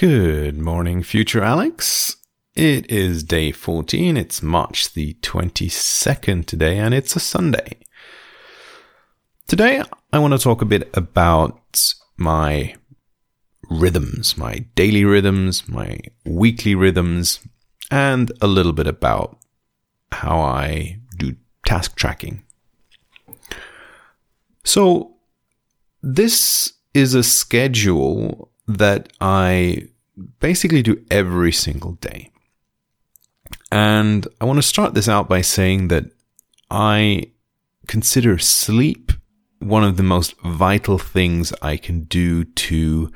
Good morning, future Alex. It is day 14. It's March the 22nd today, and it's a Sunday. Today, I want to talk a bit about my rhythms, my daily rhythms, my weekly rhythms, and a little bit about how I do task tracking. So, this is a schedule that I basically do every single day. And I want to start this out by saying that I consider sleep one of the most vital things I can do to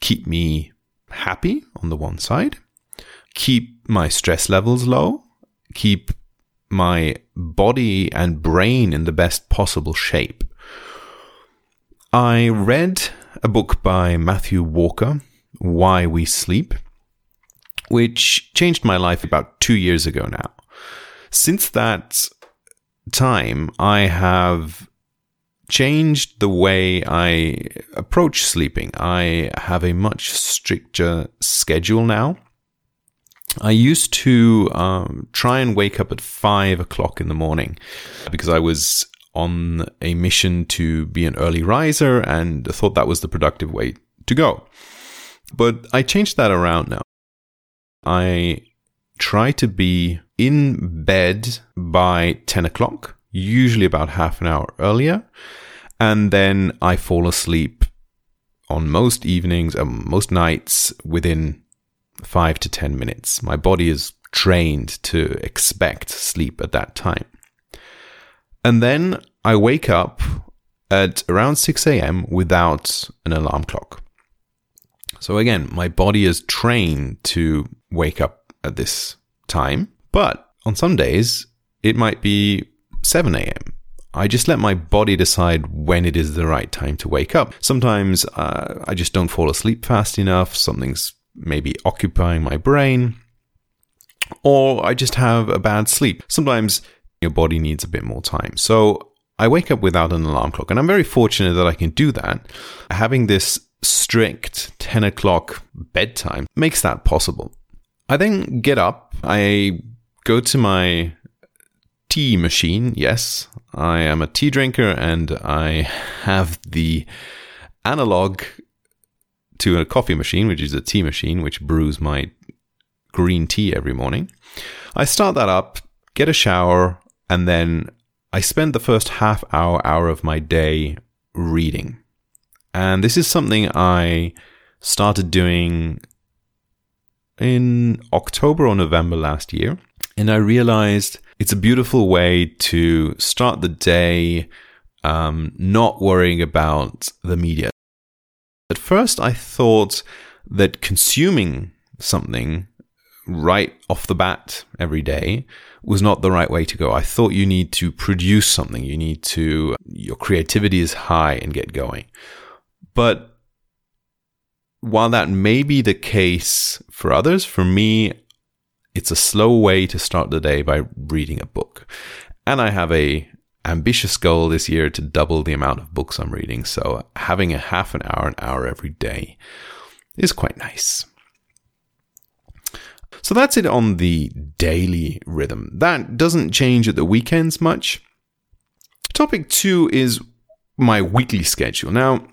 keep me happy on the one side, keep my stress levels low, keep my body and brain in the best possible shape. I read a book by Matthew Walker, Why We Sleep, which changed my life about two years ago now. Since that time, I have changed the way I approach sleeping. I have a much stricter schedule now. I used to um, try and wake up at five o'clock in the morning because I was on a mission to be an early riser and thought that was the productive way to go. But I changed that around now. I try to be in bed by 10 o'clock, usually about half an hour earlier. And then I fall asleep on most evenings, um, most nights within five to 10 minutes. My body is trained to expect sleep at that time. And then I wake up at around 6 a.m. without an alarm clock. So again, my body is trained to wake up at this time, but on some days it might be 7 a.m. I just let my body decide when it is the right time to wake up. Sometimes uh, I just don't fall asleep fast enough. Something's maybe occupying my brain. Or I just have a bad sleep. Sometimes your body needs a bit more time. So I wake up without an alarm clock, and I'm very fortunate that I can do that. Having this strict 10 o'clock bedtime makes that possible. I then get up, I go to my tea machine. Yes, I am a tea drinker and I have the analog to a coffee machine, which is a tea machine, which brews my green tea every morning. I start that up, get a shower, and then I spend the first half hour, hour of my day reading. And this is something I started doing in October or November last year. And I realized it's a beautiful way to start the day um, not worrying about the media. At first, I thought that consuming something right off the bat every day was not the right way to go. I thought you need to produce something. You need to, your creativity is high and get going. But while that may be the case for others, for me, it's a slow way to start the day by reading a book. And I have a ambitious goal this year to double the amount of books I'm reading. So having a half an hour, an hour every day is quite nice. So that's it on the daily rhythm. That doesn't change at the weekends much. Topic two is my weekly schedule. Now,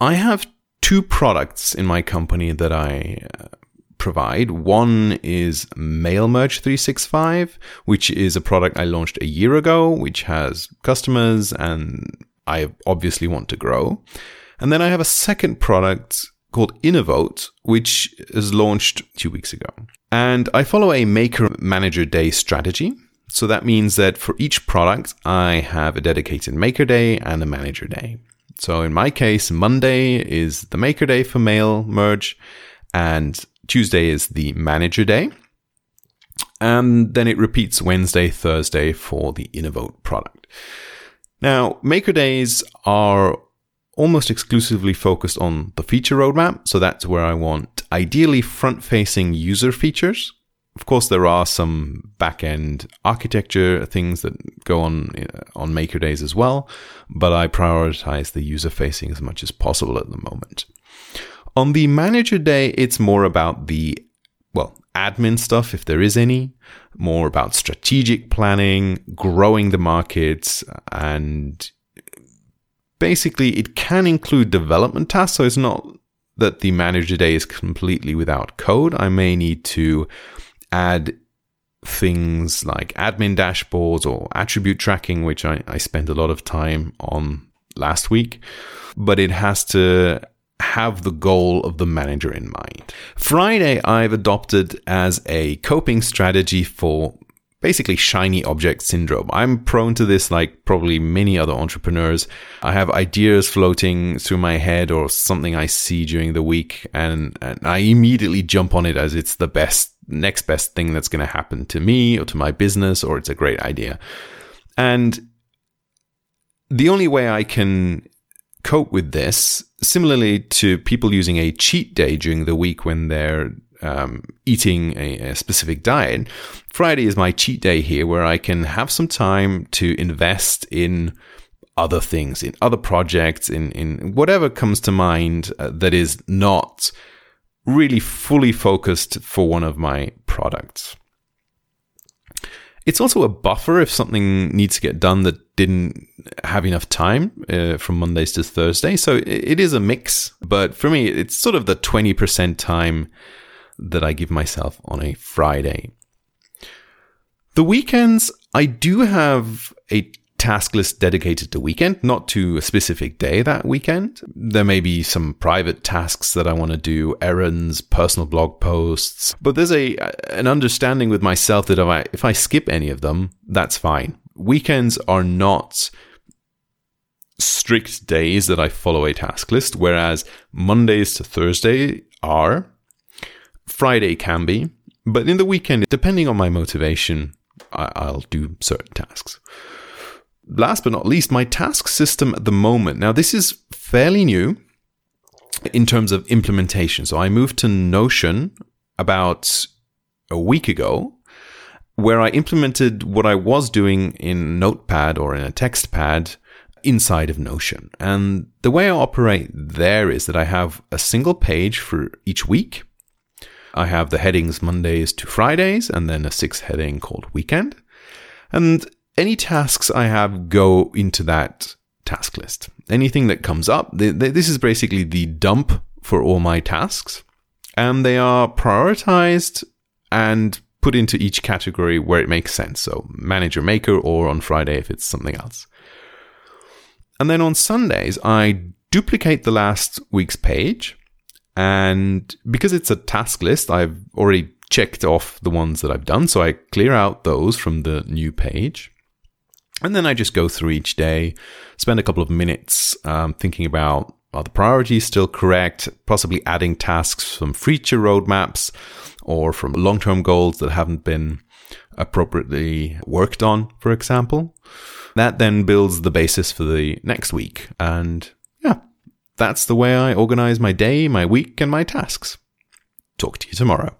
I have two products in my company that I uh, provide. One is MailMerge 365, which is a product I launched a year ago, which has customers and I obviously want to grow. And then I have a second product called Innovote, which is launched two weeks ago. And I follow a Maker Manager Day strategy. So that means that for each product, I have a dedicated Maker Day and a Manager Day. So in my case, Monday is the Maker Day for mail merge, and Tuesday is the Manager Day. And then it repeats Wednesday, Thursday for the Innovote product. Now, Maker Days are almost exclusively focused on the feature roadmap. So that's where I want ideally front facing user features. Of course, there are some back end architecture things that go on uh, on Maker Days as well, but I prioritize the user facing as much as possible at the moment. On the manager day, it's more about the, well, admin stuff, if there is any, more about strategic planning, growing the markets, and basically it can include development tasks. So it's not that the manager day is completely without code. I may need to add things like admin dashboards or attribute tracking, which I, I spent a lot of time on last week, but it has to have the goal of the manager in mind. Friday, I've adopted as a coping strategy for basically shiny object syndrome. I'm prone to this like probably many other entrepreneurs. I have ideas floating through my head or something I see during the week and, and I immediately jump on it as it's the best next best thing that's going to happen to me or to my business or it's a great idea. And the only way I can cope with this, similarly to people using a cheat day during the week when they're um, eating a, a, specific diet, Friday is my cheat day here where I can have some time to invest in other things, in other projects, in, in whatever comes to mind uh, that is not really fully focused for one of my products. It's also a buffer if something needs to get done that didn't have enough time uh, from Mondays to Thursday. So it, it is a mix, but for me, it's sort of the 20% time that I give myself on a Friday. The weekends, I do have a task list dedicated to weekend, not to a specific day that weekend. There may be some private tasks that I want to do, errands, personal blog posts, but there's a an understanding with myself that if I if I skip any of them, that's fine. Weekends are not strict days that I follow a task list, whereas Mondays to Thursday are. Friday can be, but in the weekend, depending on my motivation, I'll do certain tasks last but not least, my task system at the moment. Now, this is fairly new in terms of implementation. So I moved to Notion about a week ago, where I implemented what I was doing in Notepad or in a text pad inside of Notion. And the way I operate there is that I have a single page for each week. I have the headings Mondays to Fridays and then a sixth heading called weekend. And any tasks I have go into that task list. Anything that comes up, this is basically the dump for all my tasks. And they are prioritized and put into each category where it makes sense. So, manager maker, or on Friday if it's something else. And then on Sundays, I duplicate the last week's page. And because it's a task list, I've already checked off the ones that I've done. So I clear out those from the new page. And then I just go through each day, spend a couple of minutes um, thinking about are the priorities still correct, possibly adding tasks from future roadmaps or from long term goals that haven't been appropriately worked on, for example. That then builds the basis for the next week. And that's the way I organize my day, my week, and my tasks. Talk to you tomorrow.